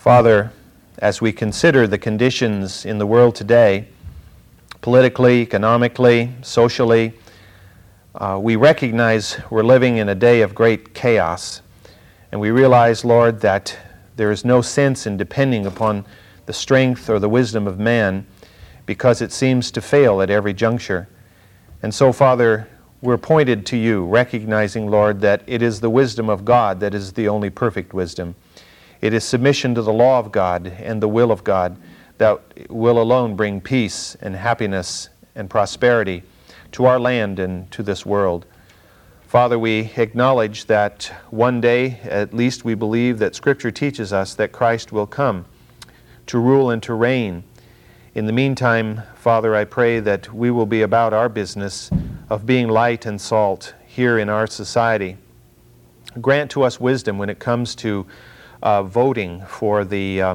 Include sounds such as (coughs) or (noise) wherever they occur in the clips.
Father, as we consider the conditions in the world today, politically, economically, socially, uh, we recognize we're living in a day of great chaos. And we realize, Lord, that there is no sense in depending upon the strength or the wisdom of man because it seems to fail at every juncture. And so, Father, we're pointed to you, recognizing, Lord, that it is the wisdom of God that is the only perfect wisdom. It is submission to the law of God and the will of God that will alone bring peace and happiness and prosperity to our land and to this world. Father, we acknowledge that one day, at least we believe that Scripture teaches us that Christ will come to rule and to reign. In the meantime, Father, I pray that we will be about our business of being light and salt here in our society. Grant to us wisdom when it comes to uh, voting for the uh,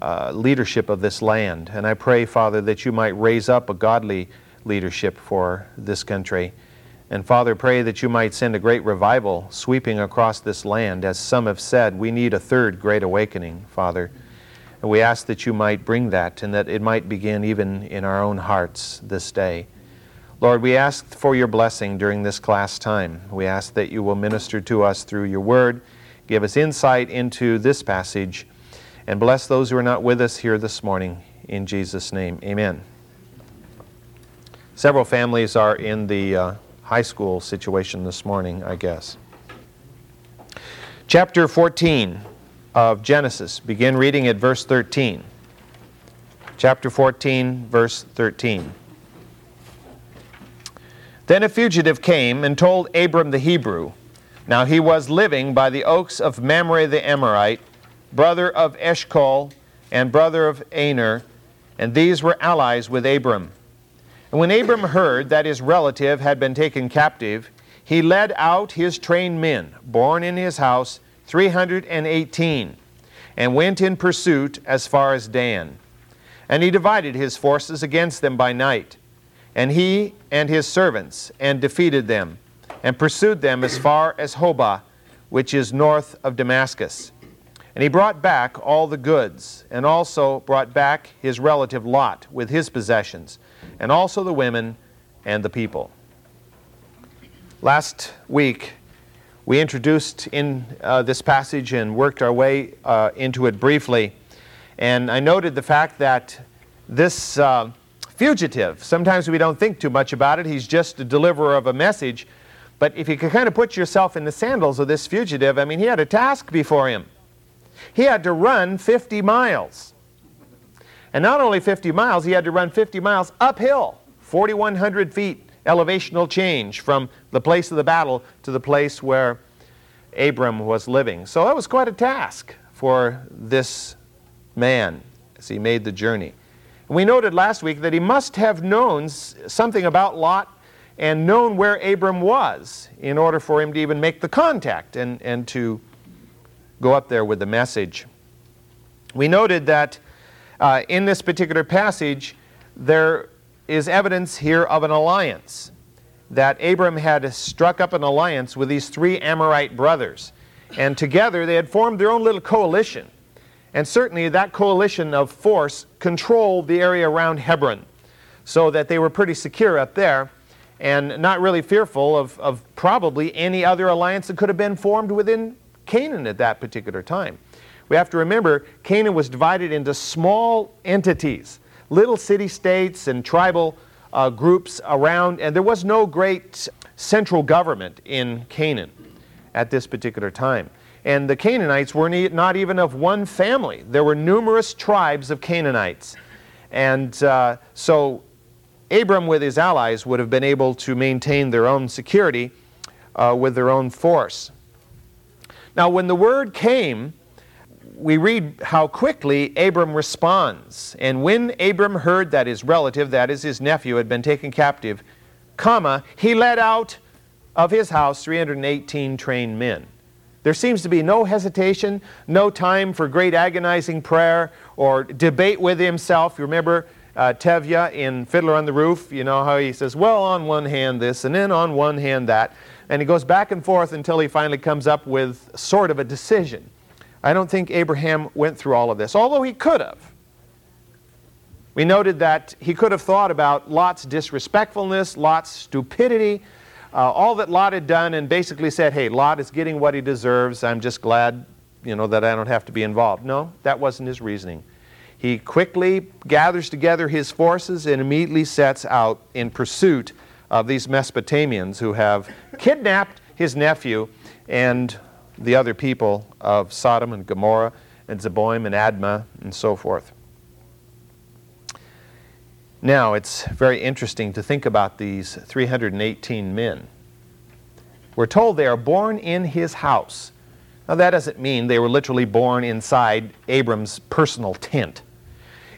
uh, leadership of this land. And I pray, Father, that you might raise up a godly leadership for this country. And Father, pray that you might send a great revival sweeping across this land. As some have said, we need a third great awakening, Father. And we ask that you might bring that and that it might begin even in our own hearts this day. Lord, we ask for your blessing during this class time. We ask that you will minister to us through your word Give us insight into this passage and bless those who are not with us here this morning. In Jesus' name, amen. Several families are in the uh, high school situation this morning, I guess. Chapter 14 of Genesis. Begin reading at verse 13. Chapter 14, verse 13. Then a fugitive came and told Abram the Hebrew now he was living by the oaks of Mamre the Amorite, brother of Eshcol and brother of Aner, and these were allies with Abram. And when Abram heard that his relative had been taken captive, he led out his trained men, born in his house, 318, and went in pursuit as far as Dan. And he divided his forces against them by night, and he and his servants, and defeated them and pursued them as far as Hobah, which is north of Damascus. And he brought back all the goods, and also brought back his relative Lot with his possessions, and also the women and the people. Last week, we introduced in uh, this passage and worked our way uh, into it briefly. And I noted the fact that this uh, fugitive, sometimes we don't think too much about it, he's just a deliverer of a message but if you could kind of put yourself in the sandals of this fugitive, I mean, he had a task before him. He had to run 50 miles. And not only 50 miles, he had to run 50 miles uphill, 4,100 feet elevational change from the place of the battle to the place where Abram was living. So that was quite a task for this man as he made the journey. We noted last week that he must have known something about Lot and known where Abram was in order for him to even make the contact and, and to go up there with the message. We noted that uh, in this particular passage, there is evidence here of an alliance. That Abram had struck up an alliance with these three Amorite brothers. And together they had formed their own little coalition. And certainly that coalition of force controlled the area around Hebron, so that they were pretty secure up there and not really fearful of, of probably any other alliance that could have been formed within Canaan at that particular time. We have to remember Canaan was divided into small entities, little city states and tribal uh, groups around, and there was no great central government in Canaan at this particular time. And the Canaanites were not even of one family. There were numerous tribes of Canaanites. And uh, so Abram, with his allies, would have been able to maintain their own security uh, with their own force. Now, when the word came, we read how quickly Abram responds. And when Abram heard that his relative, that is his nephew, had been taken captive, comma, he led out of his house 318 trained men. There seems to be no hesitation, no time for great agonizing prayer or debate with himself. You remember uh, Tevye in Fiddler on the Roof, you know how he says, well, on one hand this, and then on one hand that. And he goes back and forth until he finally comes up with sort of a decision. I don't think Abraham went through all of this, although he could have. We noted that he could have thought about Lot's disrespectfulness, Lot's stupidity, uh, all that Lot had done, and basically said, hey, Lot is getting what he deserves. I'm just glad you know, that I don't have to be involved. No, that wasn't his reasoning. He quickly gathers together his forces and immediately sets out in pursuit of these Mesopotamians who have kidnapped his nephew and the other people of Sodom and Gomorrah and Zeboim and Admah and so forth. Now, it's very interesting to think about these 318 men. We're told they are born in his house. Now, that doesn't mean they were literally born inside Abram's personal tent.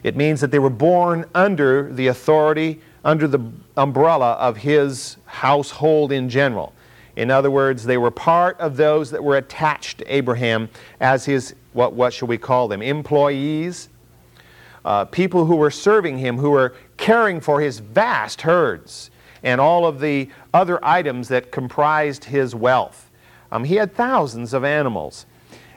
It means that they were born under the authority, under the umbrella of his household in general. In other words, they were part of those that were attached to Abraham as his, what, what shall we call them, employees, uh, people who were serving him, who were caring for his vast herds and all of the other items that comprised his wealth. Um, he had thousands of animals.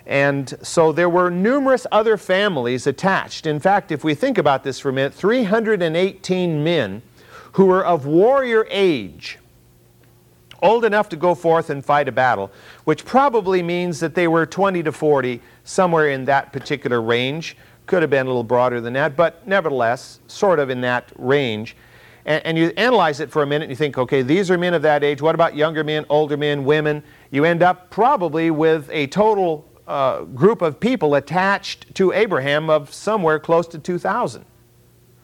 And so there were numerous other families attached. In fact, if we think about this for a minute, 318 men who were of warrior age, old enough to go forth and fight a battle, which probably means that they were 20 to 40, somewhere in that particular range. Could have been a little broader than that, but nevertheless, sort of in that range. And, and, you analyze it for a minute and you think, okay, these are men of that age. What about younger men, older men, women? You end up probably with a total uh, group of people attached to Abraham of somewhere close to 2,000.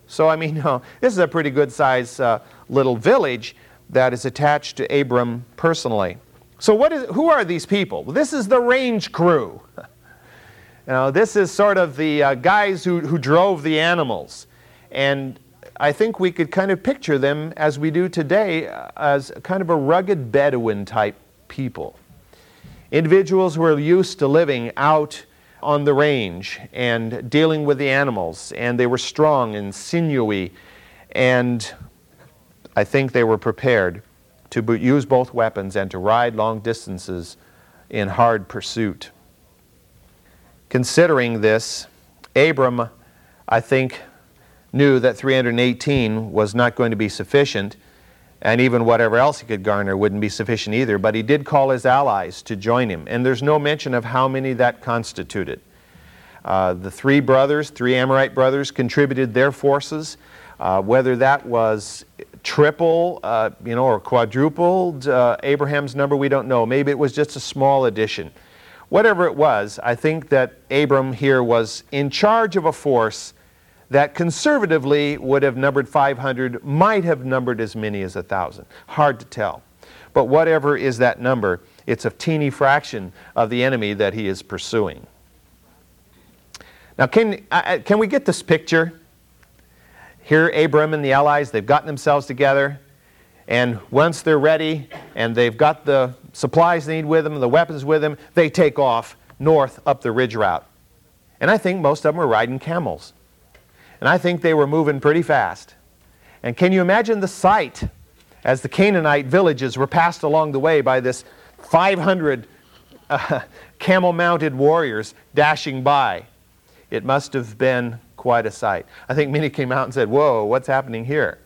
So, I mean, (laughs) this is a pretty good sized uh, little village that is attached to Abram personally. So, what is, who are these people? Well, this is the range crew. (laughs) You know, this is sort of the uh, guys who, who drove the animals. And I think we could kind of picture them as we do today uh, as kind of a rugged Bedouin type people. Individuals who are used to living out on the range and dealing with the animals, and they were strong and sinewy, and I think they were prepared to use both weapons and to ride long distances in hard pursuit. Considering this, Abram, I think, knew that 318 was not going to be sufficient, and even whatever else he could garner wouldn't be sufficient either. But he did call his allies to join him, and there's no mention of how many that constituted. Uh, the three brothers, three Amorite brothers, contributed their forces. Uh, whether that was triple, uh, you know, or quadrupled uh, Abraham's number, we don't know. Maybe it was just a small addition. Whatever it was, I think that Abram here was in charge of a force that conservatively would have numbered 500, might have numbered as many as 1,000. Hard to tell. But whatever is that number, it's a teeny fraction of the enemy that he is pursuing. Now, can, uh, can we get this picture? Here, Abram and the allies, they've gotten themselves together. And once they're ready and they've got the supplies they need with them, the weapons with them, they take off north up the ridge route. And I think most of them are riding camels. And I think they were moving pretty fast. And can you imagine the sight as the Canaanite villages were passed along the way by this 500 uh, (laughs) camel mounted warriors dashing by? It must have been quite a sight. I think many came out and said, Whoa, what's happening here?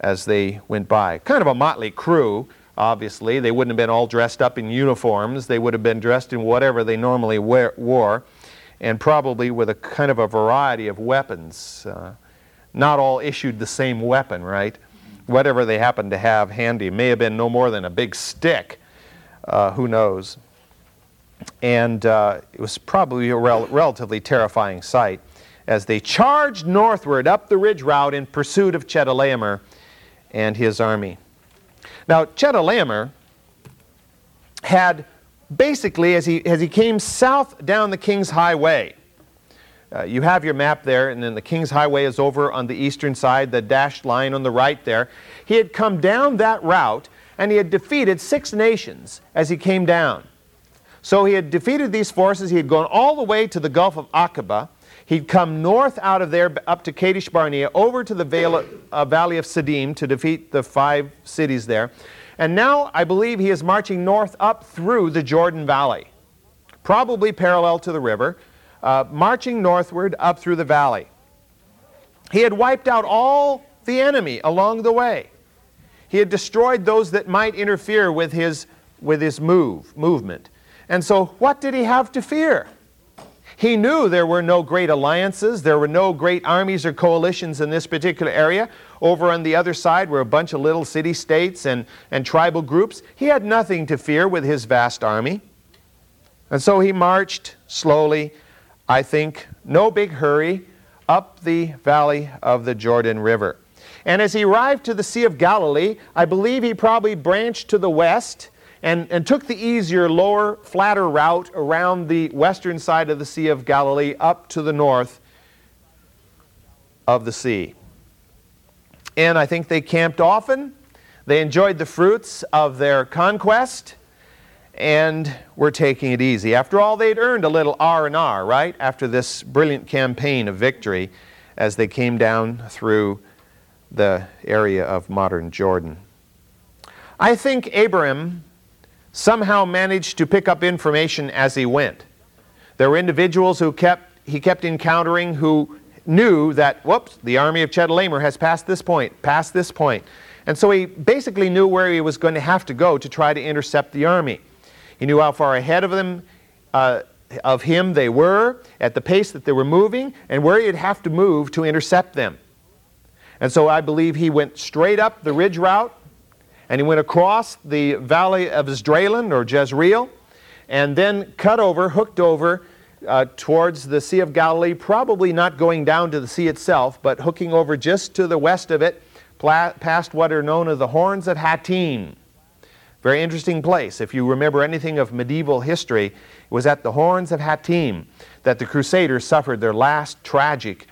as they went by. Kind of a motley crew, obviously. They wouldn't have been all dressed up in uniforms, they would have been dressed in whatever they normally wear, wore, and probably with a kind of a variety of weapons. Uh, not all issued the same weapon, right? Whatever they happened to have handy. May have been no more than a big stick. Uh, who knows? And uh, it was probably a rel- relatively terrifying sight as they charged northward up the ridge route in pursuit of Chedorlaomer and his army. Now, Chedorlaomer had basically, as he, as he came south down the King's Highway, uh, you have your map there, and then the King's Highway is over on the eastern side, the dashed line on the right there. He had come down that route, and he had defeated six nations as he came down. So he had defeated these forces. He had gone all the way to the Gulf of Aqaba, He'd come north out of there up to Kadesh Barnea, over to the vale, uh, valley of Siddim to defeat the five cities there. And now I believe he is marching north up through the Jordan Valley. probably parallel to the river, uh, marching northward up through the valley. He had wiped out all the enemy along the way. He had destroyed those that might interfere with his, with his move, movement. And so, what did he have to fear? He knew there were no great alliances, there were no great armies or coalitions in this particular area. Over on the other side were a bunch of little city states and, and tribal groups. He had nothing to fear with his vast army. And so he marched slowly, I think, no big hurry, up the valley of the Jordan River. And as he arrived to the Sea of Galilee, I believe he probably branched to the west and, and took the easier, lower, flatter route around the western side of the Sea of Galilee up to the north of the sea. And I think they camped often. They enjoyed the fruits of their conquest and were taking it easy. After all, they'd earned a little R&R, right? After this brilliant campaign of victory as they came down through the area of modern Jordan. I think Abraham somehow managed to pick up information as he went. There were individuals who kept, he kept encountering who knew that, whoops, the army of Chedorlaomer has passed this point, passed this point. And so he basically knew where he was going to have to go to try to intercept the army. He knew how far ahead of them, uh, of him they were, at the pace that they were moving, and where he'd have to move to intercept them. And so I believe he went straight up the ridge route, and he went across the valley of Esdraelon or Jezreel, and then cut over, hooked over uh, towards the Sea of Galilee, probably not going down to the sea itself, but hooking over just to the west of it, past what are known as the Horns of Hattin. Very interesting place. If you remember anything of medieval history, it was at the Horns of Hattin that the Crusaders suffered their last tragic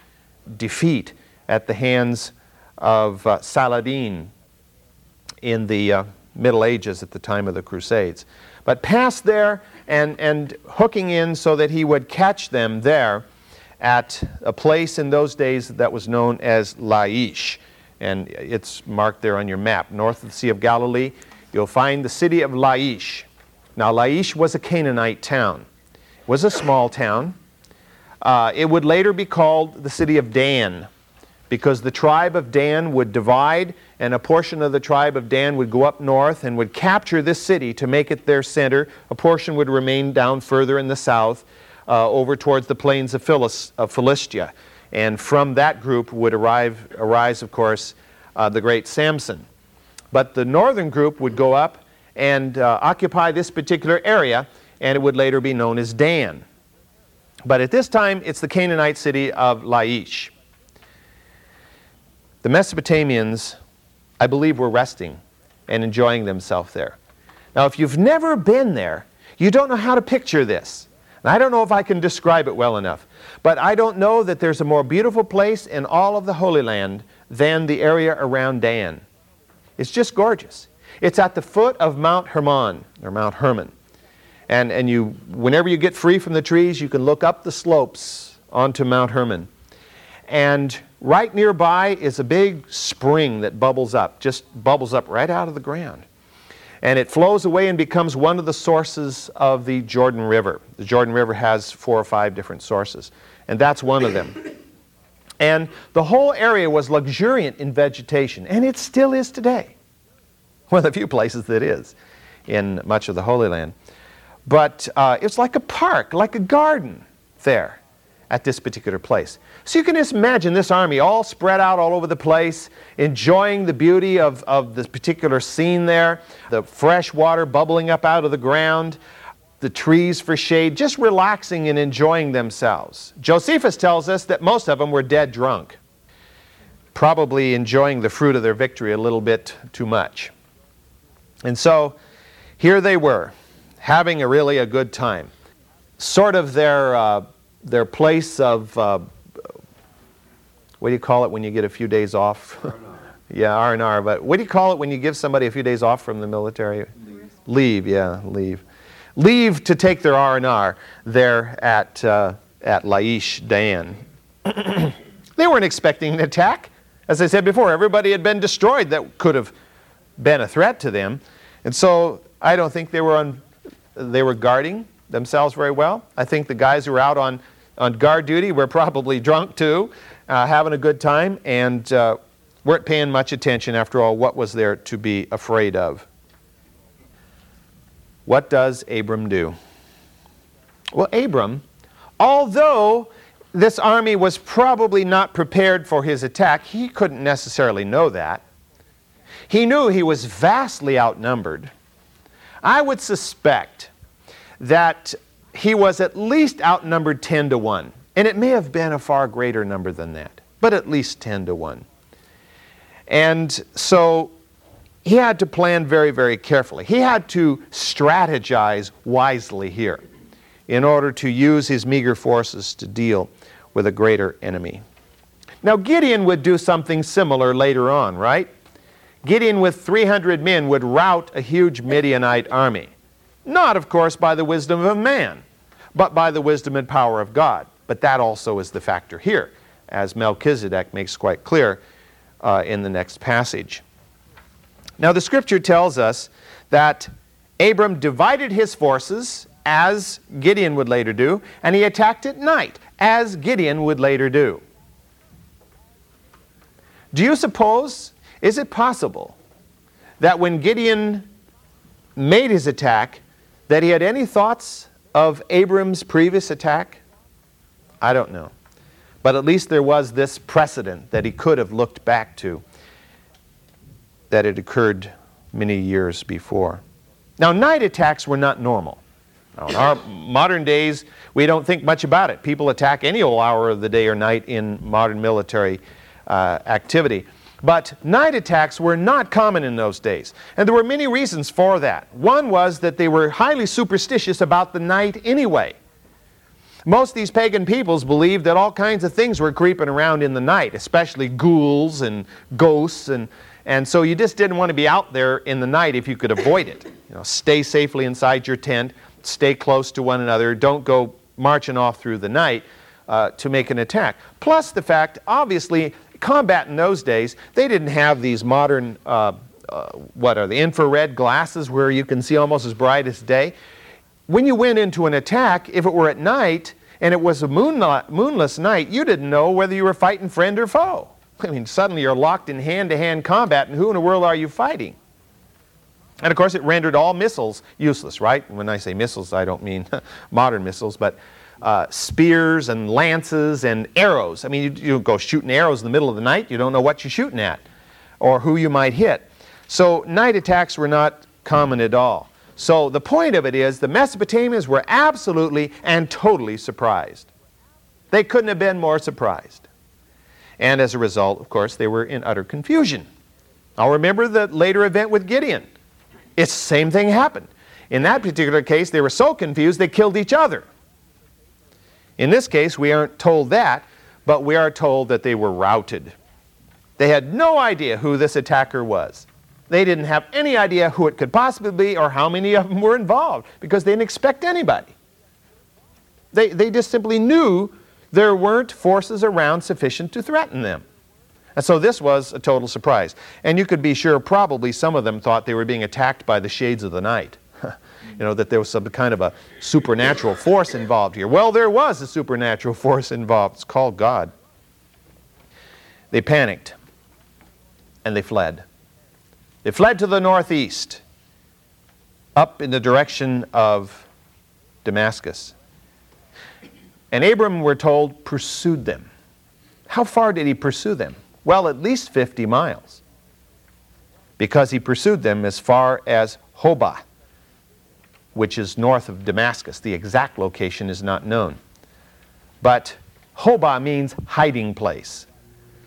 defeat at the hands of uh, Saladin in the uh, Middle Ages at the time of the Crusades. But past there and, and hooking in so that he would catch them there at a place in those days that was known as Laish. And it's marked there on your map. North of the Sea of Galilee, you'll find the city of Laish. Now, Laish was a Canaanite town. It was a small town. Uh, it would later be called the city of Dan because the tribe of Dan would divide and a portion of the tribe of Dan would go up north and would capture this city to make it their center. A portion would remain down further in the south uh, over towards the plains of, Philis, of, Philistia. And from that group would arrive, arise, of course, uh, the great Samson. But the northern group would go up and uh, occupy this particular area, and it would later be known as Dan. But at this time, it's the Canaanite city of Laish. The Mesopotamians, I believe, were resting and enjoying themselves there. Now, if you've never been there, you don't know how to picture this. And I don't know if I can describe it well enough. But I don't know that there's a more beautiful place in all of the Holy Land than the area around Dan. It's just gorgeous. It's at the foot of Mount Hermon, or Mount Hermon. And, and you, whenever you get free from the trees, you can look up the slopes onto Mount Hermon. And Right nearby is a big spring that bubbles up, just bubbles up right out of the ground. And it flows away and becomes one of the sources of the Jordan River. The Jordan River has four or five different sources, and that's one of them. (coughs) And the whole area was luxuriant in vegetation, and it still is today. One of the few places that is in much of the Holy Land. But uh, it's like a park, like a garden there at this particular place. So you can just imagine this army all spread out all over the place, enjoying the beauty of, of this particular scene there, the fresh water bubbling up out of the ground, the trees for shade, just relaxing and enjoying themselves. Josephus tells us that most of them were dead drunk, probably enjoying the fruit of their victory a little bit too much. And so here they were, having a really a good time. Sort of their, uh, their place of uh, what do you call it when you get a few days off? (laughs) yeah, R and R. But what do you call it when you give somebody a few days off from the military? Leave. Leave. Yeah, leave. Leave to take their R and R there at uh, at Laish Dan. (clears throat) they weren't expecting an attack. As I said before, everybody had been destroyed that could have been a threat to them, and so I don't think they were on. They were guarding themselves very well. I think the guys who were out on, on guard duty we were probably drunk too, uh, having a good time, and uh, weren't paying much attention, after all, what was there to be afraid of. What does Abram do? Well, Abram, although this army was probably not prepared for his attack, he couldn't necessarily know that. He knew he was vastly outnumbered. I would suspect that he was at least outnumbered 10 to 1. And it may have been a far greater number than that, but at least 10 to 1. And so he had to plan very, very carefully. He had to strategize wisely here in order to use his meager forces to deal with a greater enemy. Now, Gideon would do something similar later on, right? Gideon, with 300 men, would rout a huge Midianite army. Not, of course, by the wisdom of a man, but by the wisdom and power of God. But that also is the factor here, as Melchizedek makes quite clear uh, in the next passage. Now, the scripture tells us that Abram divided his forces, as Gideon would later do, and he attacked at night, as Gideon would later do. Do you suppose, is it possible that when Gideon made his attack, that he had any thoughts of Abram's previous attack? I don't know. But at least there was this precedent that he could have looked back to that had occurred many years before. Now, night attacks were not normal. Now, in our modern days, we don't think much about it. People attack any old hour of the day or night in modern military uh, activity. But night attacks were not common in those days. And there were many reasons for that. One was that they were highly superstitious about the night anyway. Most of these pagan peoples believed that all kinds of things were creeping around in the night, especially ghouls and ghosts. And, and so you just didn't want to be out there in the night if you could avoid it. You know, stay safely inside your tent, stay close to one another, don't go marching off through the night uh, to make an attack. Plus the fact, obviously, combat in those days, they didn't have these modern, uh, uh, what are the infrared glasses where you can see almost as bright as day. When you went into an attack, if it were at night and it was a moonlight, moonless night, you didn't know whether you were fighting friend or foe. I mean, suddenly you're locked in hand to hand combat, and who in the world are you fighting? And of course, it rendered all missiles useless, right? When I say missiles, I don't mean (laughs) modern missiles, but uh, spears and lances and arrows. I mean, you, you go shooting arrows in the middle of the night, you don't know what you're shooting at or who you might hit. So night attacks were not common at all. So the point of it is the Mesopotamians were absolutely and totally surprised. They couldn't have been more surprised. And as a result, of course, they were in utter confusion. Now remember the later event with Gideon. It's the same thing happened. In that particular case, they were so confused they killed each other. In this case, we aren't told that, but we are told that they were routed. They had no idea who this attacker was. They didn't have any idea who it could possibly be or how many of them were involved because they didn't expect anybody. They, they just simply knew there weren't forces around sufficient to threaten them. And so this was a total surprise. And you could be sure probably some of them thought they were being attacked by the shades of the night (laughs) you know, that there was some kind of a supernatural force involved here. Well, there was a supernatural (laughs) force involved. It's called God. They panicked and they fled. They fled to the northeast, up in the direction of Damascus. And Abram, we're told, pursued them. How far did he pursue them? Well, at least 50 miles. Because he pursued them as far as Hobah which is north of Damascus. The exact location is not known. But Hobah means hiding place.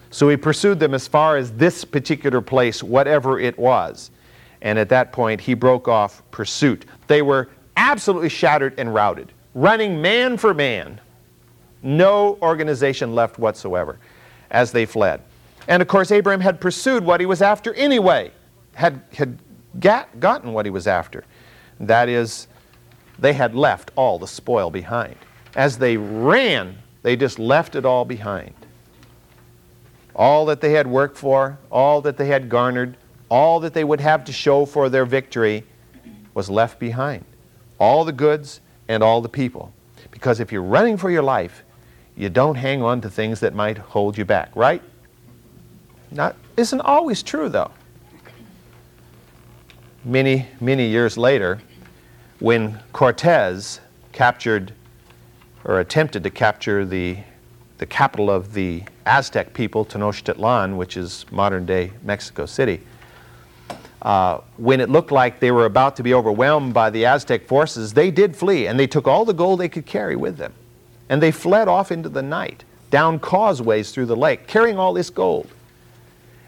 So he pursued them as far as this particular place, whatever it was. And at that point, he broke off pursuit. They were absolutely shattered and routed, running man for man. No organization left whatsoever as they fled. And of course, Abraham had pursued what he was after anyway, had, had got, gotten what he was after. That is, they had left all the spoil behind. As they ran, they just left it all behind. All that they had worked for, all that they had garnered, all that they would have to show for their victory was left behind. All the goods and all the people. Because if you're running for your life, you don't hang on to things that might hold you back, right? Not isn't always true though. Many, many years later, when Cortez captured or attempted to capture the, the capital of the Aztec people, Tenochtitlan, which is modern day Mexico City, uh, when it looked like they were about to be overwhelmed by the Aztec forces, they did flee and they took all the gold they could carry with them. And they fled off into the night, down causeways through the lake, carrying all this gold.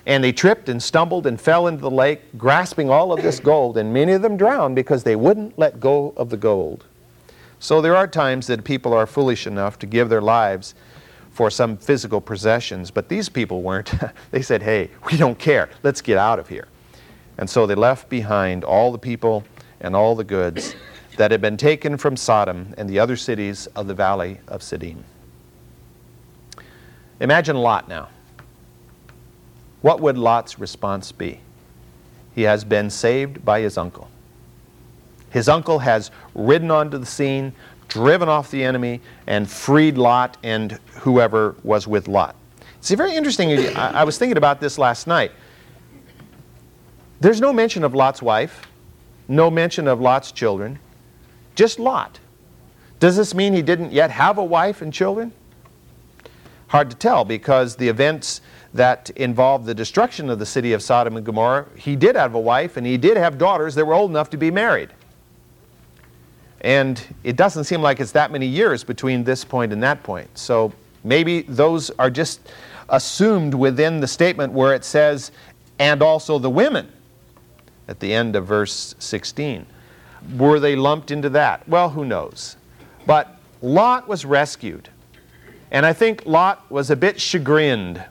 And they tripped and stumbled and fell into the lake, grasping all of this gold, and many of them drowned because they wouldn't let go of the gold. So there are times that people are foolish enough to give their lives for some physical possessions, but these people weren't. (laughs) they said, hey, we don't care. Let's get out of here. And so they left behind all the people and all the goods that had been taken from Sodom and the other cities of the valley of Siddim. Imagine Lot now. What would Lot's response be? He has been saved by his uncle. His uncle has ridden onto the scene, driven off the enemy, and freed Lot and whoever was with Lot. It's very interesting. I was thinking about this last night. There's no mention of Lot's wife, no mention of Lot's children, just Lot. Does this mean he didn't yet have a wife and children? Hard to tell because the events that involved the destruction of the city of Sodom and Gomorrah, he did have a wife and he did have daughters that were old enough to be married. And it doesn't seem like it's that many years between this point and that point. So maybe those are just assumed within the statement where it says, and also the women at the end of verse 16. Were they lumped into that? Well, who knows? But Lot was rescued. And I think Lot was a bit chagrined.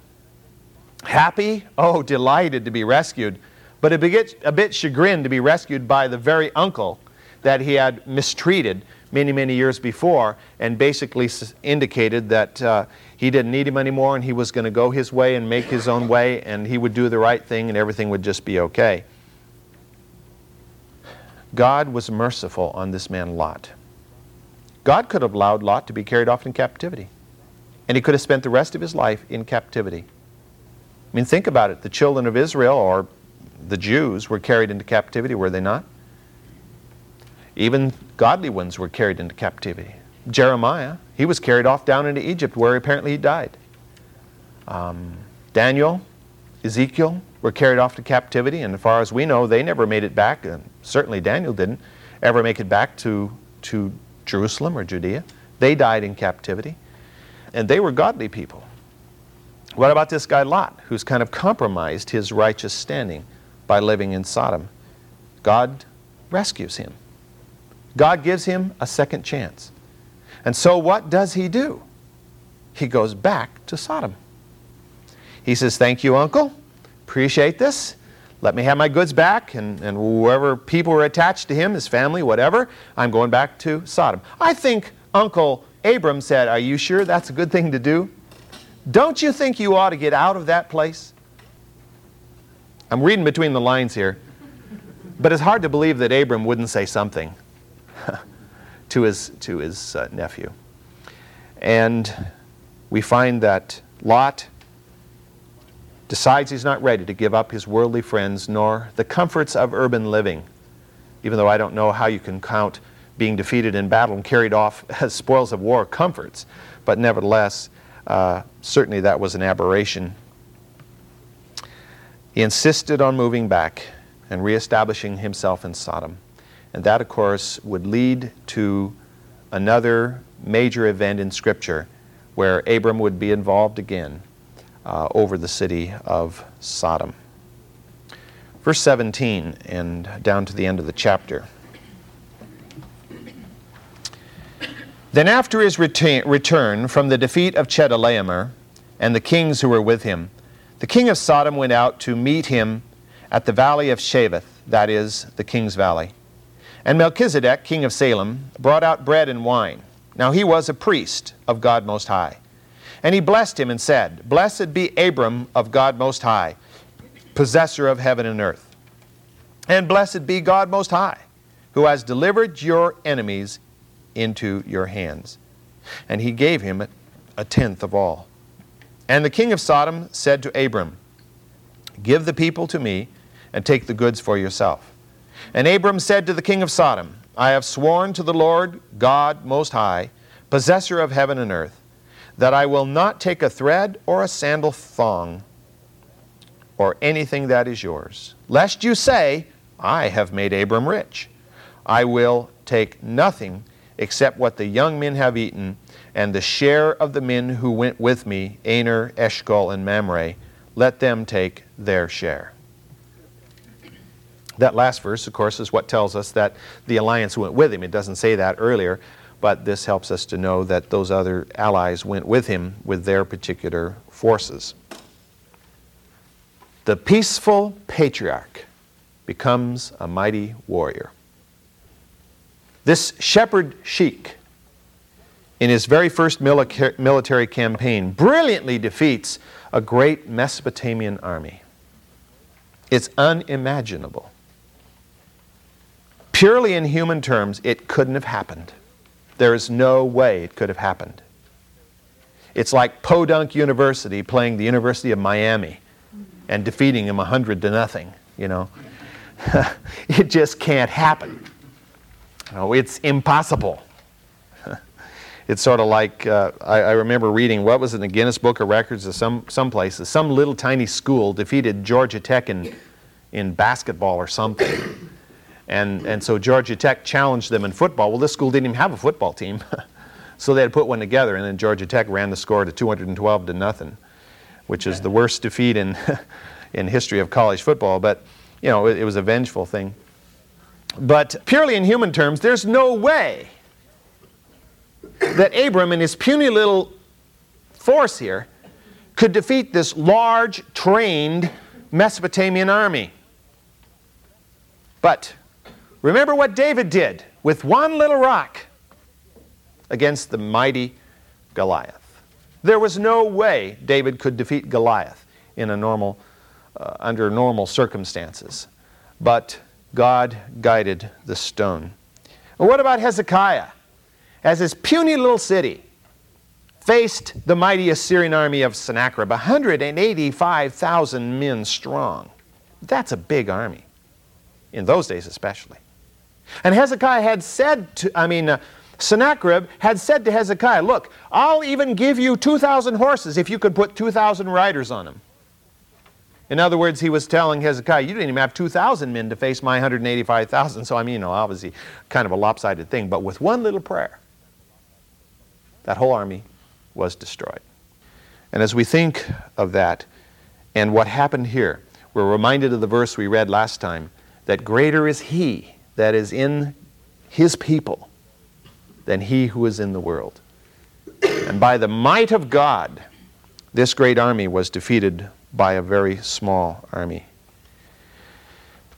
Happy? Oh, delighted to be rescued. But a bit, a bit chagrined to be rescued by the very uncle that he had mistreated many, many years before and basically indicated that uh, he didn't need him anymore and he was going to go his way and make his own way and he would do the right thing and everything would just be okay. God was merciful on this man Lot. God could have allowed Lot to be carried off in captivity. And he could have spent the rest of his life in captivity. I mean, think about it. The children of Israel, or the Jews, were carried into captivity, were they not? Even godly ones were carried into captivity. Jeremiah, he was carried off down into Egypt, where apparently he died. Um, Daniel, Ezekiel, were carried off to captivity, and as far as we know, they never made it back, and certainly Daniel didn't ever make it back to, to Jerusalem or Judea. They died in captivity, and they were godly people. What about this guy Lot, who's kind of compromised his righteous standing by living in Sodom? God rescues him. God gives him a second chance. And so what does he do? He goes back to Sodom. He says, Thank you, uncle appreciate this. Let me have my goods back, and, and whoever people were attached to him, his family, whatever, I'm going back to Sodom. I think Uncle Abram said, Are you sure that's a good thing to do? Don't you think you ought to get out of that place? I'm reading between the lines here, but it's hard to believe that Abram wouldn't say something (laughs) to his, to his uh, nephew. And we find that Lot decides he's not ready to give up his worldly friends nor the comforts of urban living, even though I don't know how you can count being defeated in battle and carried off (laughs) as spoils of war comforts, but nevertheless, uh, certainly that was an aberration. He insisted on moving back and reestablishing himself in Sodom. And that, of course, would lead to another major event in Scripture where Abram would be involved again uh, over the city of Sodom. Verse 17 and down to the end of the chapter. Then after his return from the defeat of Chedorlaomer and the kings who were with him, the king of Sodom went out to meet him at the valley of Shaveh, that is, the king's valley. And Melchizedek, king of Salem, brought out bread and wine. Now he was a priest of God Most High. And he blessed him and said, Blessed be Abram of God Most High, possessor of heaven and earth. And blessed be God Most High, who has delivered your enemies into your hands. And he gave him a tenth of all. And the king of Sodom said to Abram, Give the people to me, and take the goods for yourself. And Abram said to the king of Sodom, I have sworn to the Lord God Most High, possessor of heaven and earth, that I will not take a thread or a sandal thong or anything that is yours, lest you say, I have made Abram rich. I will take nothing except what the young men have eaten, and the share of the men who went with me, Aner, Eshcol, and Mamre, let them take their share. That last verse, of course, is what tells us that the alliance went with him. It doesn't say that earlier, but this helps us to know that those other allies went with him with their particular forces. The peaceful patriarch becomes a mighty warrior. This shepherd sheik, in his very first military campaign, brilliantly defeats a great Mesopotamian army. It's unimaginable. Purely in human terms, it couldn't have happened. There is no way it could have happened. It's like Podunk University playing the University of Miami and defeating them 100 to nothing, you know. (laughs) it just can't happen. No, it's impossible. (laughs) it's sort of like uh, I, I, remember reading what was in the Guinness Book of Records of some some places. Some little tiny school defeated Georgia Tech in in basketball or something, and and so Georgia Tech challenged them in football. Well, this school didn't even have a football team, (laughs) so they had put one together, and then Georgia Tech ran the score to 212 to nothing, which is the worst defeat in (laughs) in history of college football. But you know, it, it was a vengeful thing. But purely in human terms, there's no way that Abram and his puny little force here could defeat this large, trained Mesopotamian army. But remember what David did with one little rock against the mighty Goliath. There was no way David could defeat Goliath in a normal, uh, under normal circumstances. But God guided the stone. What about Hezekiah? As his puny little city faced the mighty Assyrian army of Sennacherib, 185,000 men strong. That's a big army, in those days especially. And Hezekiah had said to, I mean, uh, Sennacherib had said to Hezekiah, Look, I'll even give you 2,000 horses if you could put 2,000 riders on them. In other words, he was telling Hezekiah, you didn't even have 2,000 men to face my 185,000. So, I mean, you know, obviously kind of a lopsided thing. But with one little prayer, that whole army was destroyed. And as we think of that and what happened here, we're reminded of the verse we read last time that greater is he that is in his people than he who is in the world. And by the might of God, this great army was defeated by a very small army.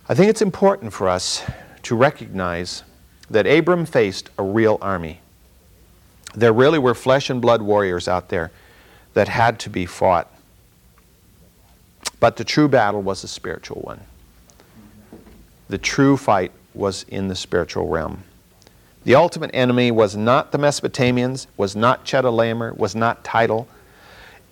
I think it's important for us to recognize that Abram faced a real army. There really were flesh and blood warriors out there that had to be fought. But the true battle was a spiritual one. The true fight was in the spiritual realm. The ultimate enemy was not the Mesopotamians, was not Chedorlaomer, was not Tidal.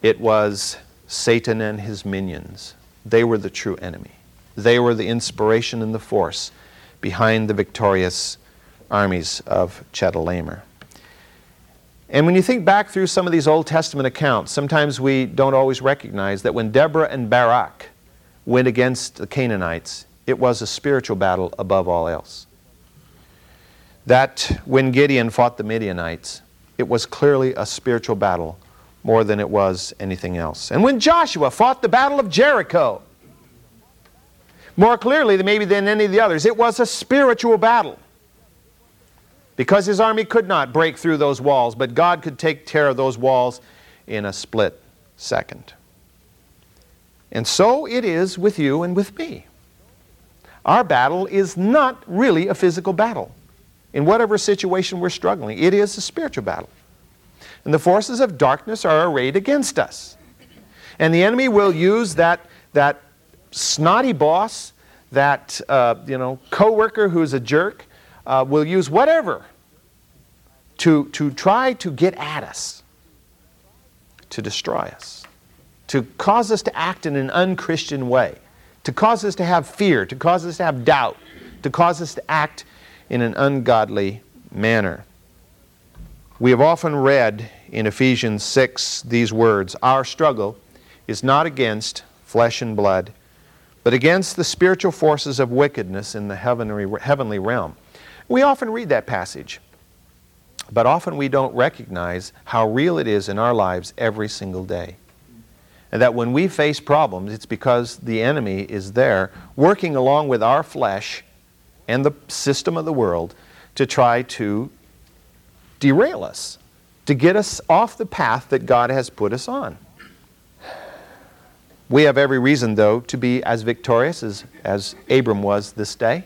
It was Satan and his minions. They were the true enemy. They were the inspiration and the force behind the victorious armies of Chedorlaomer. And when you think back through some of these Old Testament accounts, sometimes we don't always recognize that when Deborah and Barak went against the Canaanites, it was a spiritual battle above all else. That when Gideon fought the Midianites, it was clearly a spiritual battle more than it was anything else. And when Joshua fought the Battle of Jericho, more clearly than maybe than any of the others, it was a spiritual battle. Because his army could not break through those walls, but God could take care of those walls in a split second. And so it is with you and with me. Our battle is not really a physical battle. In whatever situation we're struggling, it is a spiritual battle and the forces of darkness are arrayed against us. And the enemy will use that, that snotty boss, that uh, you know, coworker who's a jerk, uh, will use whatever to, to try to get at us, to destroy us, to cause us to act in an unchristian way, to cause us to have fear, to cause us to have doubt, to cause us to act in an ungodly manner. We have often read in Ephesians 6 these words Our struggle is not against flesh and blood, but against the spiritual forces of wickedness in the heavenly, heavenly realm. We often read that passage, but often we don't recognize how real it is in our lives every single day. And that when we face problems, it's because the enemy is there working along with our flesh and the system of the world to try to derail us, to get us off the path that God has put us on. We have every reason, though, to be as victorious as, as Abram was this day,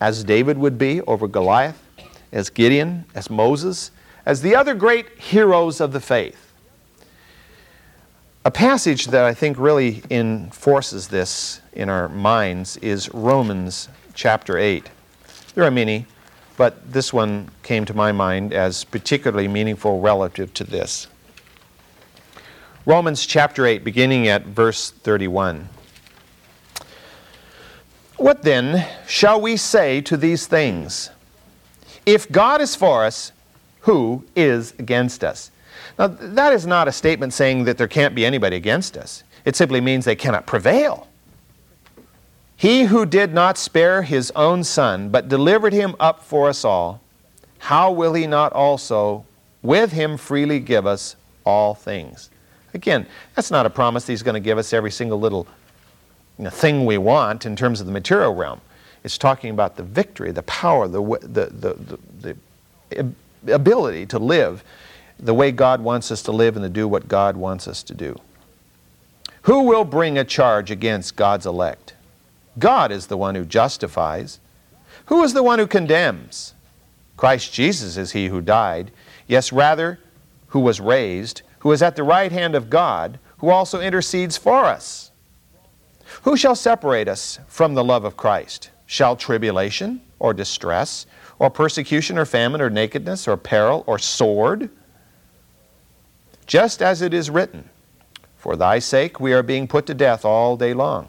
as David would be over Goliath, as Gideon, as Moses, as the other great heroes of the faith. A passage that I think really enforces this in our minds is Romans chapter 8. There are many, but this one came to my mind as particularly meaningful relative to this. Romans chapter 8, beginning at verse 31. What then shall we say to these things? If God is for us, who is against us? Now, that is not a statement saying that there can't be anybody against us. It simply means they cannot prevail. He who did not spare his own son, but delivered him up for us all, how will he not also with him freely give us all things? Again, that's not a promise that he's going to give us every single little you know, thing we want in terms of the material realm. It's talking about the victory, the power, the, the, the, the, the ability to live the way God wants us to live and to do what God wants us to do. Who will bring a charge against God's elect? God is the one who justifies. Who is the one who condemns? Christ Jesus is he who died, yes, rather, who was raised, who is at the right hand of God, who also intercedes for us. Who shall separate us from the love of Christ? Shall tribulation, or distress, or persecution, or famine, or nakedness, or peril, or sword? Just as it is written, For thy sake we are being put to death all day long.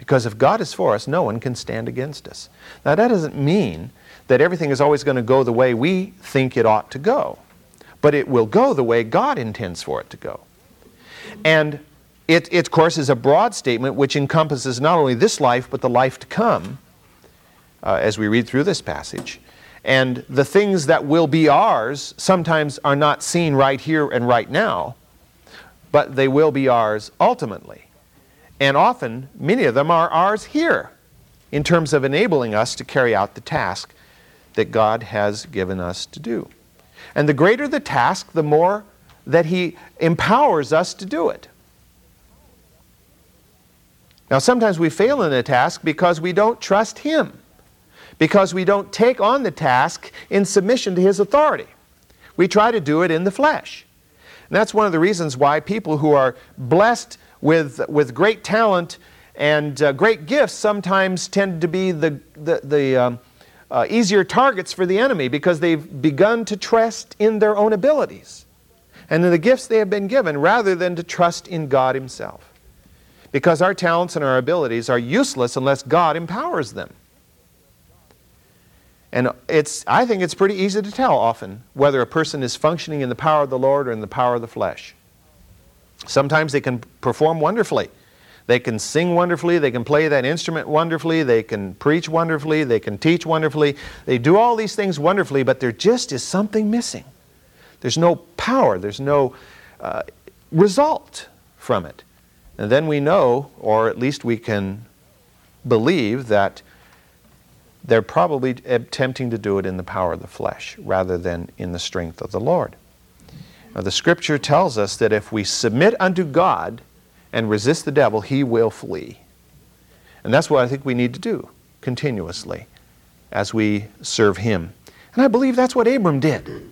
Because if God is for us, no one can stand against us. Now, that doesn't mean that everything is always going to go the way we think it ought to go but it will go the way God intends for it to go. And it, it, of course, is a broad statement which encompasses not only this life, but the life to come, uh, as we read through this passage. And the things that will be ours sometimes are not seen right here and right now, but they will be ours ultimately. And often, many of them are ours here in terms of enabling us to carry out the task that God has given us to do. And the greater the task, the more that He empowers us to do it. Now, sometimes we fail in a task because we don't trust Him, because we don't take on the task in submission to His authority. We try to do it in the flesh. And that's one of the reasons why people who are blessed with, with great talent and uh, great gifts sometimes tend to be the, the, the um, uh, easier targets for the enemy because they've begun to trust in their own abilities and in the gifts they have been given rather than to trust in God Himself. Because our talents and our abilities are useless unless God empowers them. And it's, I think it's pretty easy to tell often whether a person is functioning in the power of the Lord or in the power of the flesh. Sometimes they can perform wonderfully they can sing wonderfully, they can play that instrument wonderfully, they can preach wonderfully, they can teach wonderfully. They do all these things wonderfully, but there just is something missing. There's no power, there's no uh, result from it. And then we know, or at least we can believe, that they're probably attempting to do it in the power of the flesh rather than in the strength of the Lord. The scripture tells us that if we submit unto God and resist the devil, he will flee. And that's what I think we need to do continuously as we serve him. And I believe that's what Abram did.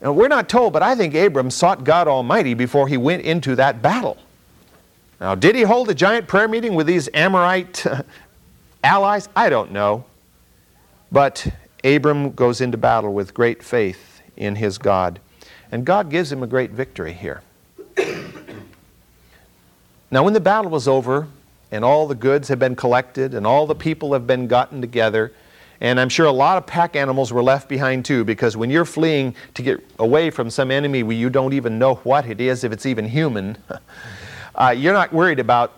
Now, we're not told, but I think Abram sought God Almighty before he went into that battle. Now, did he hold a giant prayer meeting with these Amorite uh, allies? I don't know. But Abram goes into battle with great faith in his God. And God gives him a great victory here. now, when the battle was over, and all the goods have been collected, and all the people have been gotten together, and I'm sure a lot of pack animals were left behind too, because when you're fleeing to get away from some enemy where you don't even know what it is, if it's even human, (laughs) uh, you're not worried about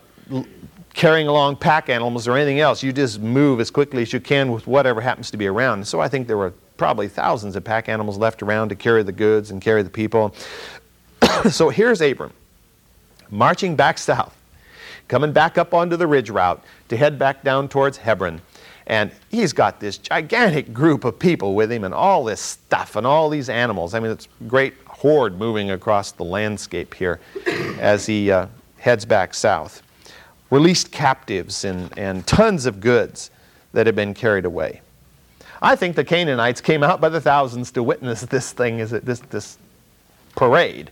carrying along pack animals or anything else. You just move as quickly as you can with whatever happens to be around. So I think there were probably thousands of pack animals left around to carry the goods and carry the people. (coughs) so here's Abram marching back south, coming back up onto the ridge route to head back down towards Hebron. And he's got this gigantic group of people with him and all this stuff and all these animals. I mean, it's a great horde moving across the landscape here (coughs) as he uh, heads back south. Released captives and, and tons of goods that had been carried away. I think the Canaanites came out by the thousands to witness this thing, as it, this, this parade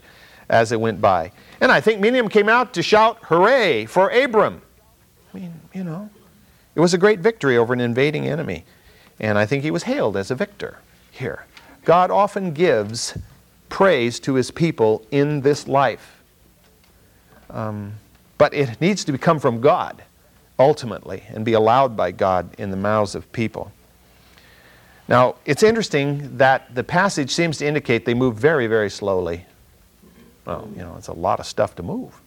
as it went by. And I think many of them came out to shout, Hooray for Abram. I mean, you know, it was a great victory over an invading enemy. And I think he was hailed as a victor here. God often gives praise to his people in this life. Um, but it needs to come from God ultimately and be allowed by God in the mouths of people. Now, it's interesting that the passage seems to indicate they move very, very slowly. Well, you know, it's a lot of stuff to move.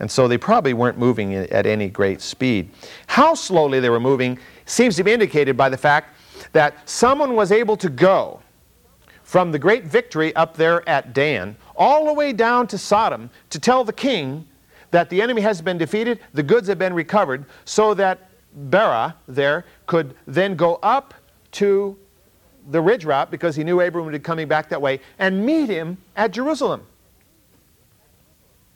And so they probably weren't moving at any great speed. How slowly they were moving seems to be indicated by the fact that someone was able to go from the great victory up there at Dan all the way down to Sodom to tell the king that the enemy has been defeated, the goods have been recovered, so that Bera there could then go up to the ridge route because he knew Abram would be coming back that way and meet him at Jerusalem.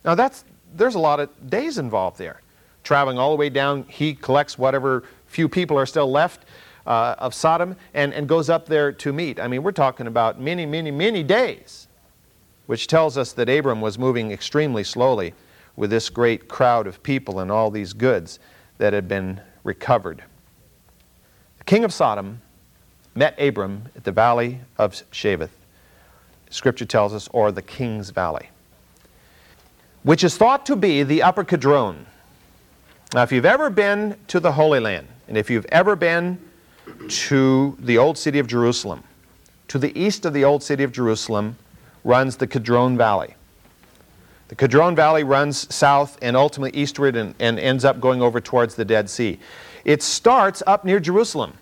Now that's there's a lot of days involved there. Traveling all the way down, he collects whatever few people are still left uh, of Sodom and, and goes up there to meet. I mean, we're talking about many, many, many days, which tells us that Abram was moving extremely slowly with this great crowd of people and all these goods that had been recovered. The king of Sodom met Abram at the valley of Shaveth. Scripture tells us, or the king's valley, which is thought to be the upper Kidron. Now, if you've ever been to the Holy Land, and if you've ever been to the old city of Jerusalem, to the east of the old city of Jerusalem runs the Kidron Valley. The Kidron Valley runs south and ultimately eastward and, and ends up going over towards the Dead Sea. It starts up near Jerusalem.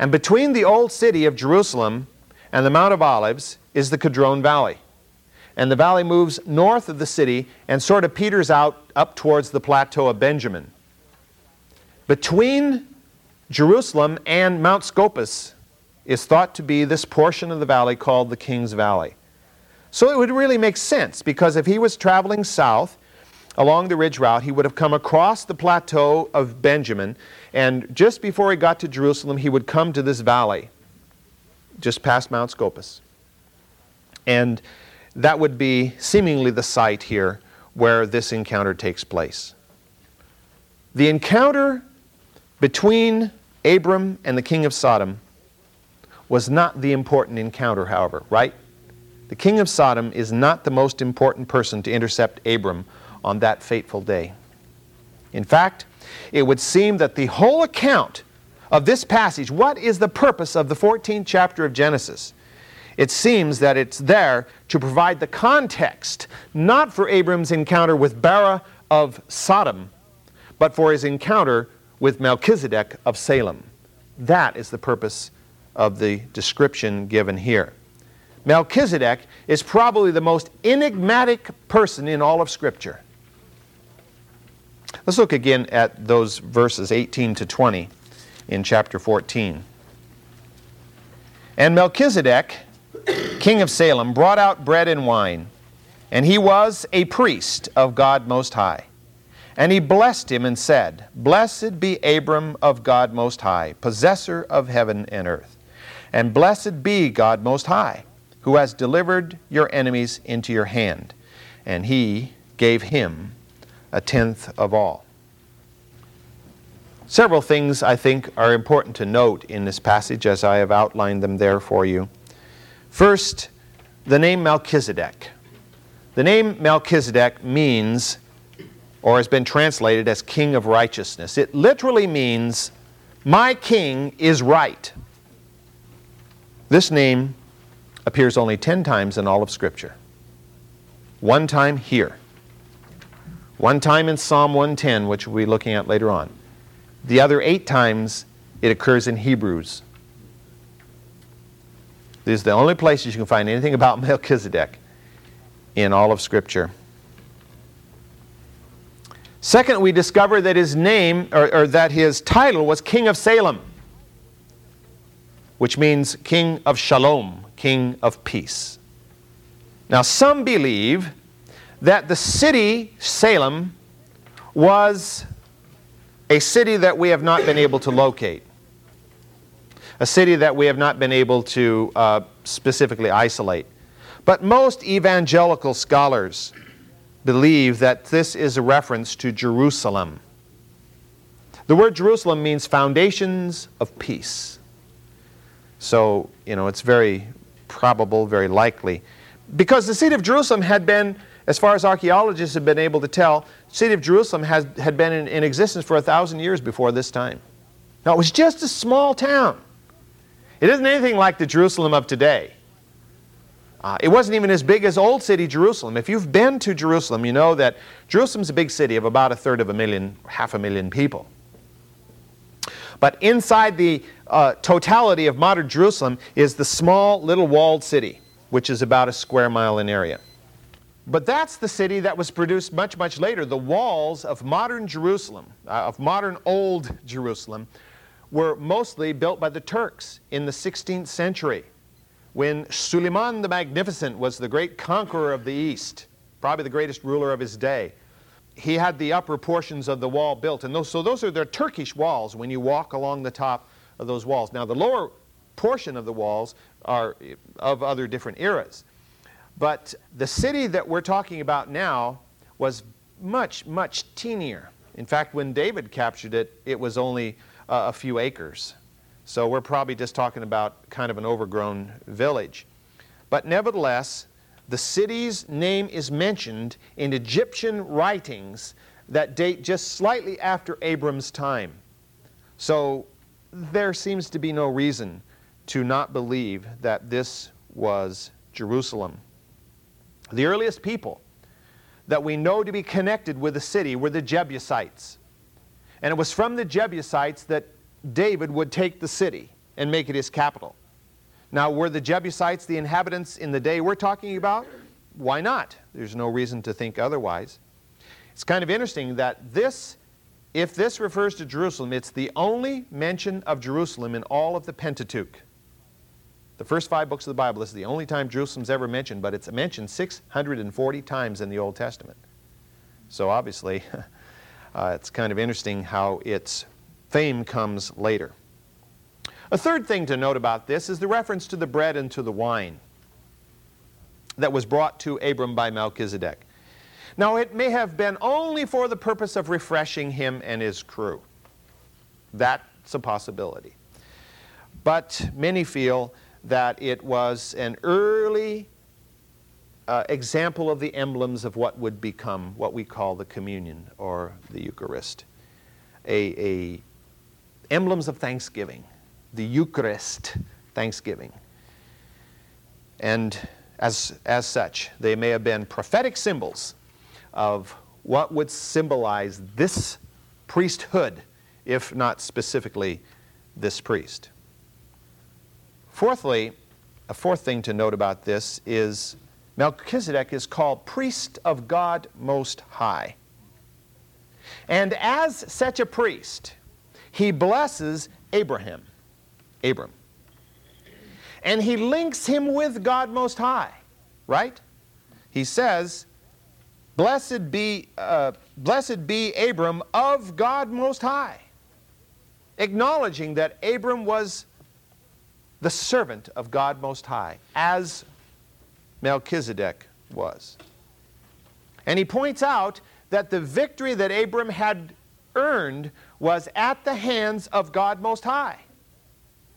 And between the old city of Jerusalem and the Mount of Olives is the Kidron Valley. And the valley moves north of the city and sort of peters out up towards the plateau of Benjamin. Between Jerusalem and Mount Scopus is thought to be this portion of the valley called the King's Valley. So it would really make sense because if he was traveling south along the ridge route, he would have come across the plateau of Benjamin, and just before he got to Jerusalem, he would come to this valley just past Mount Scopus. And that would be seemingly the site here where this encounter takes place. The encounter between Abram and the king of Sodom was not the important encounter, however, right? The king of Sodom is not the most important person to intercept Abram on that fateful day. In fact, it would seem that the whole account of this passage, what is the purpose of the 14th chapter of Genesis? It seems that it's there to provide the context, not for Abram's encounter with Bera of Sodom, but for his encounter with Melchizedek of Salem. That is the purpose of the description given here. Melchizedek is probably the most enigmatic person in all of Scripture. Let's look again at those verses 18 to 20 in chapter 14. And Melchizedek, king of Salem, brought out bread and wine, and he was a priest of God Most High. And he blessed him and said, Blessed be Abram of God Most High, possessor of heaven and earth. And blessed be God Most High, who has delivered your enemies into your hand. And he gave him a tenth of all. Several things I think are important to note in this passage as I have outlined them there for you. First, the name Melchizedek. The name Melchizedek means, or has been translated as King of Righteousness. It literally means, My King is right. This name appears only 10 times in all of Scripture. One time here. One time in Psalm 110, which we'll be looking at later on. The other eight times it occurs in Hebrews. These are the only places you can find anything about (laughs) Melchizedek in all of Scripture. Second, we discover that his name, or, or, that his title was King of Salem, which means King of Shalom, King of Peace. Now, some believe that the city, Salem, was a city that we have not been able to locate, a city that we have not been able to uh, specifically isolate. But most evangelical scholars believe that this is a reference to Jerusalem. The word Jerusalem means foundations of peace. So, you know, it's very probable, very likely. Because the city of Jerusalem had been as far as archaeologists have been able to tell, the city of Jerusalem has, had been in, in existence for a thousand years before this time. Now, it was just a small town. It isn't anything like the Jerusalem of today. Uh, it wasn't even as big as Old City Jerusalem. If you've been to Jerusalem, you know that Jerusalem's a big city of about a third of a million, half a million people. But inside the uh, totality of modern Jerusalem is the small little walled city, which is about a square mile in area. But that's the city that was produced much, much later. The walls of modern Jerusalem, uh, of modern old Jerusalem, were mostly built by the Turks in the 16th century when Suleiman the Magnificent was the great conqueror of the East, probably the greatest ruler of his day. He had the upper portions of the wall built, and those, so those are the Turkish walls when you walk along the top of those walls. Now, the lower portion of the walls are of other different eras. But the city that we're talking about now was much, much teenier. In fact, when David captured it, it was only uh, a few acres. So we're probably just talking about kind of an overgrown village. But nevertheless, the city's name is mentioned in Egyptian writings that date just slightly after Abram's time. So there seems to be no reason to not believe that this was Jerusalem. The earliest people that we know to be connected with the city were the Jebusites. And it was from the Jebusites that David would take the city and make it his capital. Now, were the Jebusites the inhabitants in the day we're talking about? Why not? There's no reason to think otherwise. It's kind of interesting that this, if this refers to Jerusalem, it's the only mention of Jerusalem in all of the Pentateuch. The first five books of the Bible, this is the only time Jerusalem's ever mentioned, but it's mentioned 640 times in the Old Testament. So obviously, (laughs) uh, it's kind of interesting how its fame comes later. A third thing to note about this is the reference to the bread and to the wine that was brought to Abram by Melchizedek. Now, it may have been only for the purpose of refreshing him and his crew. That's a possibility. But many feel that it was an early uh, example of the emblems of what would become what we call the communion or the Eucharist. A, a emblems of thanksgiving, the Eucharist, thanksgiving. And as, as such, they may have been prophetic symbols of what would symbolize this priesthood, if not specifically this priest. Fourthly, a fourth thing to note about this is Melchizedek is called priest of God Most High. And as such a priest, he blesses Abraham, Abram. And he links him with God Most High, right? He says, Blessed be, uh, blessed be Abram of God Most High, acknowledging that Abram was the servant of God Most High, as Melchizedek was. And he points out that the victory that Abram had earned was at the hands of God Most High.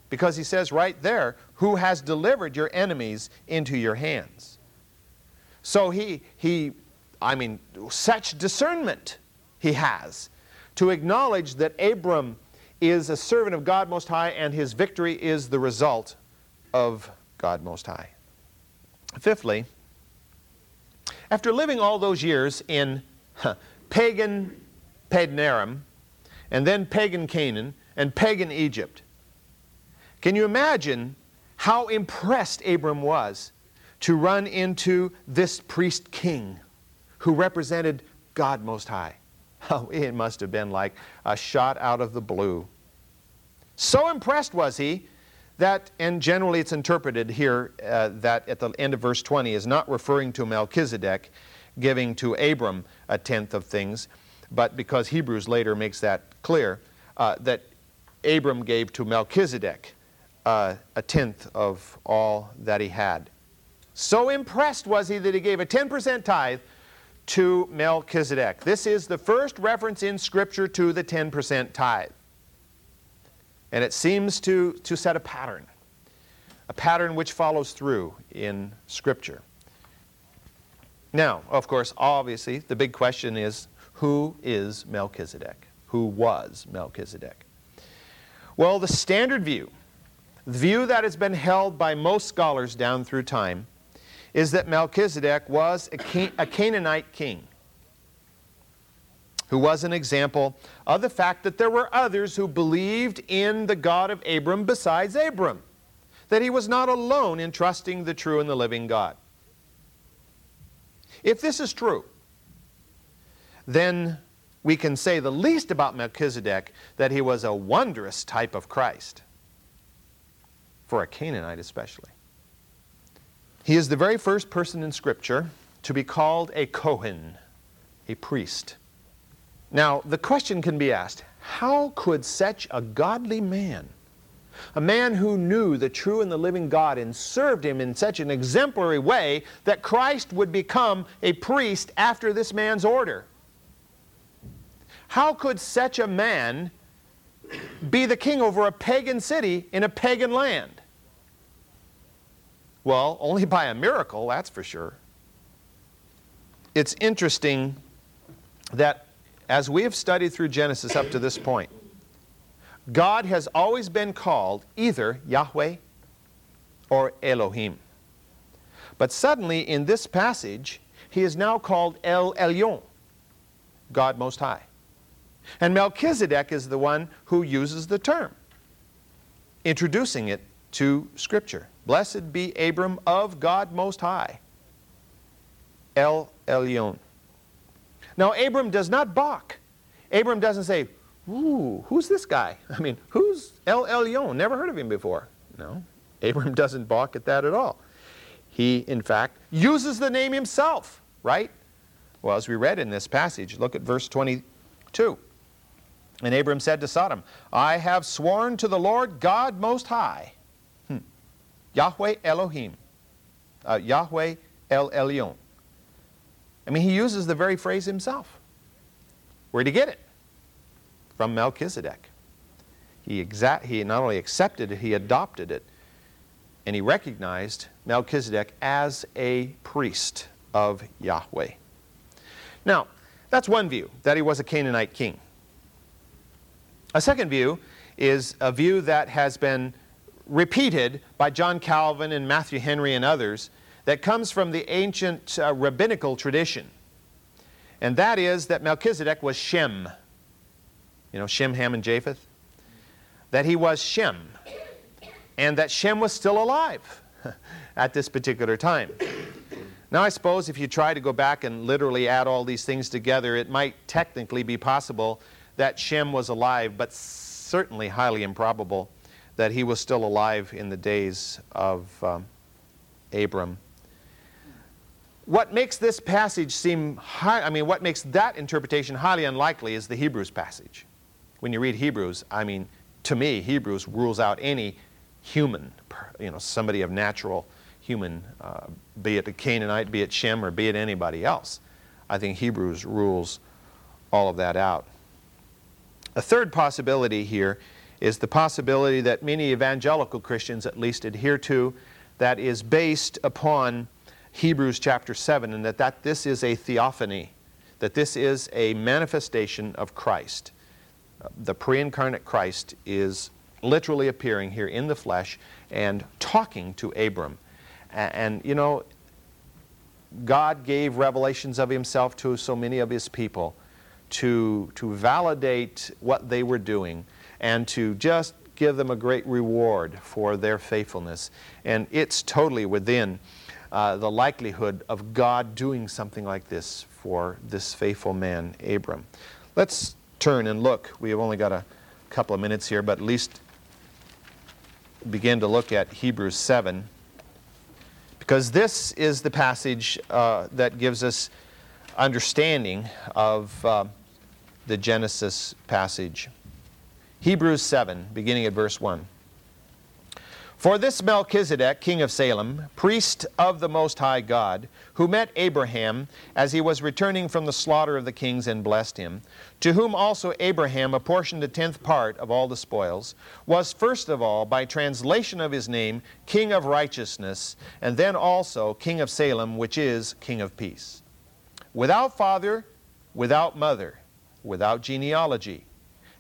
Because he says right there, who has delivered your enemies into your hands. So he, he, I mean, such discernment he has to acknowledge that Abram is a servant of God Most High and his victory is the result of God Most High. Fifthly, after living all those years in huh, pagan Padanaram, and then pagan Canaan, and pagan Egypt, can you imagine how impressed Abram was to run into this priest king who represented God Most High? (laughs) Oh, it must have been like a shot out of the blue. So impressed was he that, and generally it's interpreted here uh, that at the end of verse 20 is not referring to Melchizedek giving to Abram a tenth of things, but because Hebrews later makes that clear, uh, that Abram gave to Melchizedek uh, a tenth of all that he had. So impressed was he that he gave a 10% tithe to Melchizedek. This is the first reference in Scripture to the 10% tithe. And it seems to, to set a pattern, a pattern which follows through in Scripture. Now, of course, obviously, the big question is who is Melchizedek? Who was Melchizedek? Well, the standard view, the view that has been held by most scholars down through time, is that Melchizedek was a, a Canaanite king who was an example of the fact that there were others who believed in the God of Abram besides Abram, that he was not alone in trusting the true and the living God. If this is true, then we can say the least about Melchizedek that he was a wondrous type of Christ, for a Canaanite especially. He is the very first person in Scripture to be called a Kohen, a priest. Now, the question can be asked how could such a godly man, a man who knew the true and the living God and served him in such an exemplary way, that Christ would become a priest after this man's order? How could such a man be the king over a pagan city in a pagan land? Well, only by a miracle, that's for sure. It's interesting that as we have studied through Genesis up to this point, God has always been called either Yahweh or Elohim. But suddenly in this passage, he is now called El Elyon, God Most High. And Melchizedek is the one who uses the term, introducing it to Scripture. Blessed be Abram of God Most High, El Elyon. Now, Abram does not balk. Abram doesn't say, Ooh, who's this guy? I mean, who's El Elyon? Never heard of him before. No, Abram (laughs) doesn't balk at that at all. He, in fact, uses the name himself, right? Well, as we read in this passage, look at verse 22. And Abram said to Sodom, I have sworn to the Lord God Most High, hmm. Yahweh Elohim, uh, Yahweh El Elyon, I mean, he uses the very phrase himself. Where'd he get it? From Melchizedek. He, he not only accepted it, he adopted it. And he recognized Melchizedek as a priest of Yahweh. Now, that's one view, that he was a Canaanite king. A second view is a view that has been repeated by John Calvin and Matthew Henry and others that comes from the ancient uh, rabbinical tradition. And that is that Melchizedek was Shem. You know, Shem, Ham, and Japheth? That he was Shem. And that Shem was still alive (laughs) at this particular time. Now, I suppose if you try to go back and literally add all these things together, it might technically be possible that Shem was alive, but certainly highly improbable that he was still alive in the days of um, Abram. What makes this passage seem high, I mean, what makes that interpretation highly unlikely is the Hebrews passage. When you read Hebrews, I mean, to me, Hebrews rules out any human, you know, somebody of natural human, uh, be it a Canaanite, be it Shem, or be it anybody else. I think Hebrews rules all of that out. A third possibility here is the possibility that many evangelical Christians at least adhere to that is based upon Hebrews chapter 7 and that, that this is a theophany, that this is a manifestation of Christ. Uh, the pre-incarnate Christ is literally appearing here in the flesh and talking to Abram. And you know, God gave revelations of himself to so many of his people to, to validate what they were doing and to just give them a great reward for their faithfulness. And it's totally within uh, the likelihood of God doing something like this for this faithful man, Abram. Let's turn and look. We have only got a couple of minutes here, but at least begin to look at Hebrews 7 because this is the passage uh, that gives us understanding of uh, the Genesis passage. Hebrews 7, beginning at verse 1. For this Melchizedek, king of Salem, priest of the Most High God, who met Abraham as he was returning from the slaughter of the kings and blessed him, to whom also Abraham apportioned a tenth part of all the spoils, was first of all, by translation of his name, king of righteousness, and then also king of Salem, which is king of peace. Without father, without mother, without genealogy,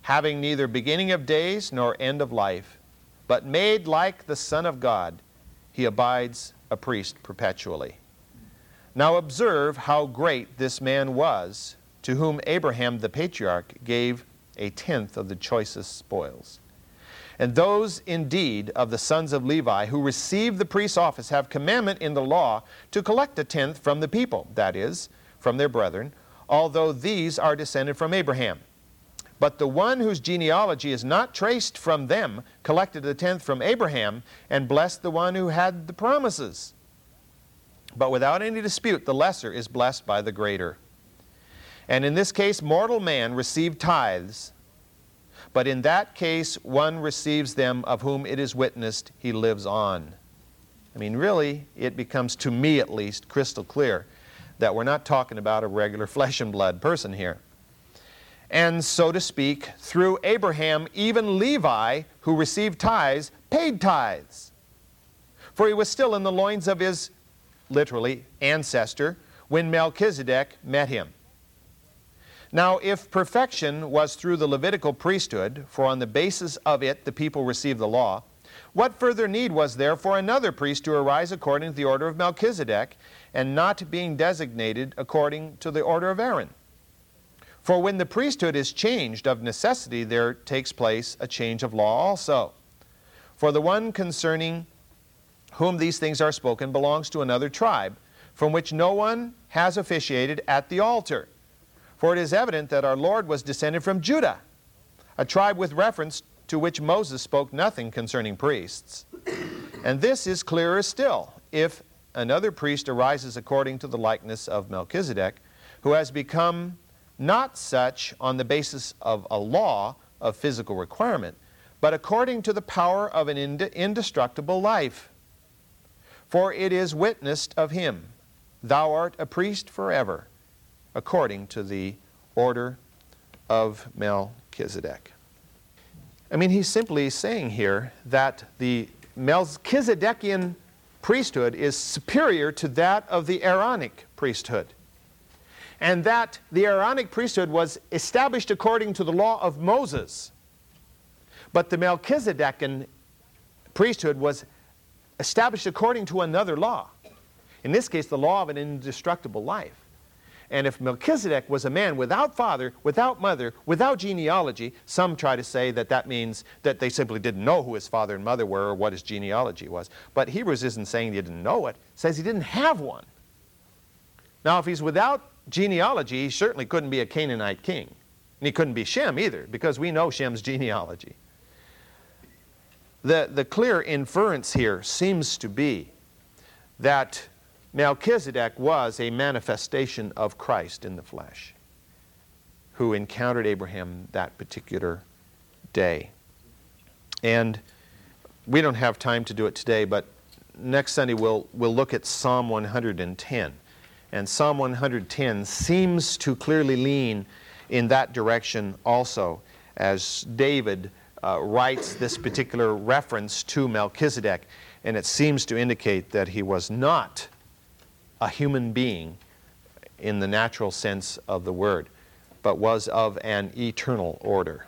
having neither beginning of days nor end of life, but made like the Son of God, he abides a priest perpetually. Now observe how great this man was, to whom Abraham the patriarch gave a tenth of the choicest spoils. And those indeed of the sons of Levi who receive the priest's office have commandment in the law to collect a tenth from the people, that is, from their brethren, although these are descended from Abraham. But the one whose genealogy is not traced from them collected the tenth from Abraham and blessed the one who had the promises. But without any dispute, the lesser is blessed by the greater. And in this case, mortal man received tithes, but in that case, one receives them of whom it is witnessed he lives on. I mean, really, it becomes, to me at least, crystal clear that we're not talking about a regular (laughs) flesh and blood person here and so to speak, through Abraham, even Levi, who received tithes, paid tithes. For he was still in the loins of his, literally, ancestor when Melchizedek met him. Now, if perfection was through the Levitical priesthood, for on the basis of it the people received the law, what further need was there for another priest to arise according to the order of Melchizedek, and not being designated according to the order of Aaron? For when the priesthood is changed, of necessity there takes place a change of law also. For the one concerning whom these things are spoken belongs to another tribe, from which no one has officiated at the altar. For it is evident that our Lord was descended from Judah, a tribe with reference to which Moses spoke nothing concerning priests. And this is clearer still, if another priest arises according to the likeness of Melchizedek, who has become not such on the basis of a law of physical requirement, but according to the power of an ind indestructible life. For it is witnessed of him, Thou art a priest forever, according to the order of Melchizedek. I mean, he's simply saying here that the Melchizedekian priesthood is superior to that of the Aaronic priesthood and that the Aaronic priesthood was established according to the law of Moses. But the Melchizedekan priesthood was established according to another law. In this case, the law of an indestructible life. And if Melchizedek was a man without father, without mother, without genealogy, some try to say that that means that they simply didn't know who his father and mother were or what his genealogy was. But Hebrews isn't saying he didn't know it, it says he didn't have one. Now, if he's without genealogy, he certainly couldn't be a Canaanite king. And he couldn't be Shem either, because we know Shem's genealogy. The, the clear inference here seems to be that Melchizedek was a manifestation of Christ in the flesh who encountered Abraham that particular day. And we don't have time to do it today, but next Sunday we'll, we'll look at Psalm 110. And Psalm 110 seems to clearly lean in that direction also, as David uh, writes this particular reference to Melchizedek, and it seems to indicate that he was not a human being in the natural sense of the word, but was of an eternal order.